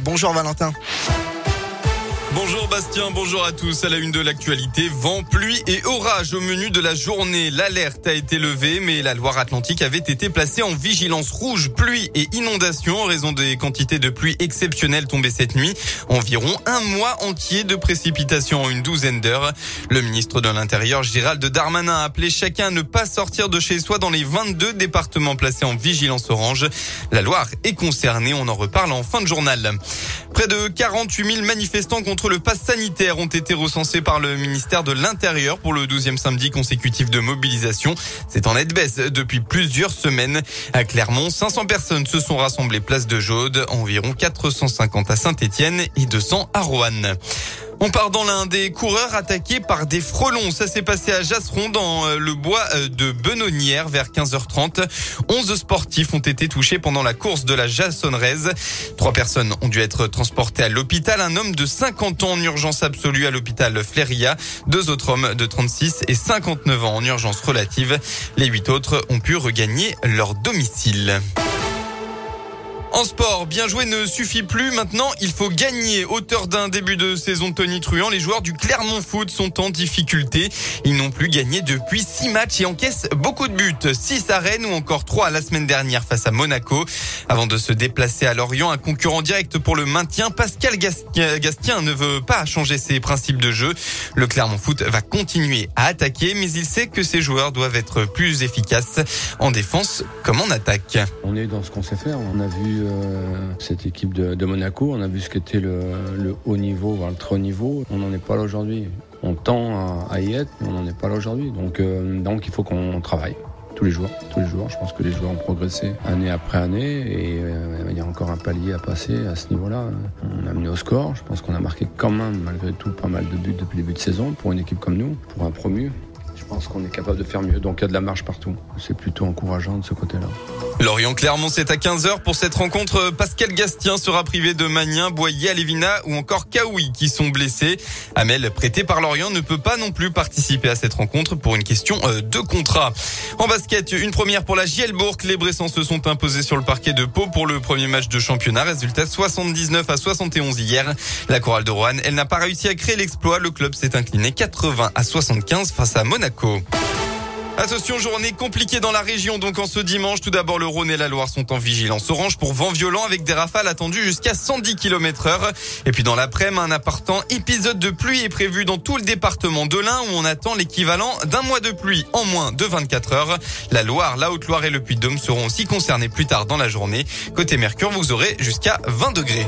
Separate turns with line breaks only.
Bonjour Valentin.
Bonjour Bastien, bonjour à tous. À la une de l'actualité, vent, pluie et orage au menu de la journée. L'alerte a été levée, mais la Loire-Atlantique avait été placée en vigilance rouge, pluie et inondation en raison des quantités de pluie exceptionnelles tombées cette nuit. Environ un mois entier de précipitations en une douzaine d'heures. Le ministre de l'Intérieur, Gérald Darmanin, a appelé chacun à ne pas sortir de chez soi dans les 22 départements placés en vigilance orange. La Loire est concernée, on en reparle en fin de journal. Près de 48 000 manifestants contre le pass sanitaire ont été recensés par le ministère de l'Intérieur pour le 12e samedi consécutif de mobilisation. C'est en nette baisse depuis plusieurs semaines. À Clermont, 500 personnes se sont rassemblées place de Jaude, environ 450 à Saint-Étienne et 200 à Roanne. On part dans l'un des coureurs attaqués par des frelons. Ça s'est passé à Jasseron dans euh, le bois euh, de Benonnière vers 15h30. 11 sportifs ont été touchés pendant la course de la Jassonraise. Trois personnes ont dû être transportées à l'hôpital. Un homme de 50 ans en urgence absolue à l'hôpital Fléria. Deux autres hommes de 36 et 59 ans en urgence relative. Les huit autres ont pu regagner leur domicile. En sport, bien jouer ne suffit plus. Maintenant, il faut gagner. Auteur d'un début de saison Tony Truant, les joueurs du Clermont Foot sont en difficulté. Ils n'ont plus gagné depuis six matchs et encaissent beaucoup de buts. Six à Rennes ou encore trois la semaine dernière face à Monaco. Avant de se déplacer à Lorient, un concurrent direct pour le maintien, Pascal Gastien ne veut pas changer ses principes de jeu. Le Clermont Foot va continuer à attaquer, mais il sait que ses joueurs doivent être plus efficaces en défense comme en attaque.
On est dans ce qu'on sait faire. On a vu euh, cette équipe de, Monaco. On a vu ce qu'était le, haut niveau, voire le très haut niveau. On n'en est pas là aujourd'hui. On tend à, y être, mais on n'en est pas là aujourd'hui. Donc, euh, il faut qu'on travaille tous les jours. Je pense que les joueurs ont progressé année après année et euh, il y a encore un palier à passer à ce niveau-là. On a mené au score. Je pense qu'on a marqué quand même malgré tout pas mal de buts depuis le début de saison pour une équipe comme nous, pour un promu. Je pense qu'on est capable de faire mieux. Donc il y a de la marge partout. C'est plutôt encourageant de ce côté-là.
Lorient-Clermont, c'est à 15h pour cette rencontre. Pascal Gastien sera privé de Magnin, Boyer, Alévina ou encore Kaoui qui sont blessés. Amel, prêté par Lorient, ne peut pas non plus participer à cette rencontre pour une question euh, de contrat. En basket, une première pour la Gielbourg. Les Bressans se sont imposés sur le parquet de Pau pour le premier match de championnat. Résultat 79 à 71 hier. La chorale de Rouen, elle n'a pas réussi à créer l'exploit. Le club s'est incliné 80 à 75 face à Monaco. Attention, journée compliquée dans la région. Donc en ce dimanche, tout d'abord le Rhône et la Loire sont en vigilance orange pour vent violent avec des rafales attendues jusqu'à 110 km heure. Et puis dans l'après-midi, un important épisode de pluie est prévu dans tout le département de l'Ain où on attend l'équivalent d'un mois de pluie en moins de 24 heures. La Loire, la Haute-Loire et le Puy-de-Dôme seront aussi concernés plus tard dans la journée. Côté Mercure, vous aurez jusqu'à 20 degrés.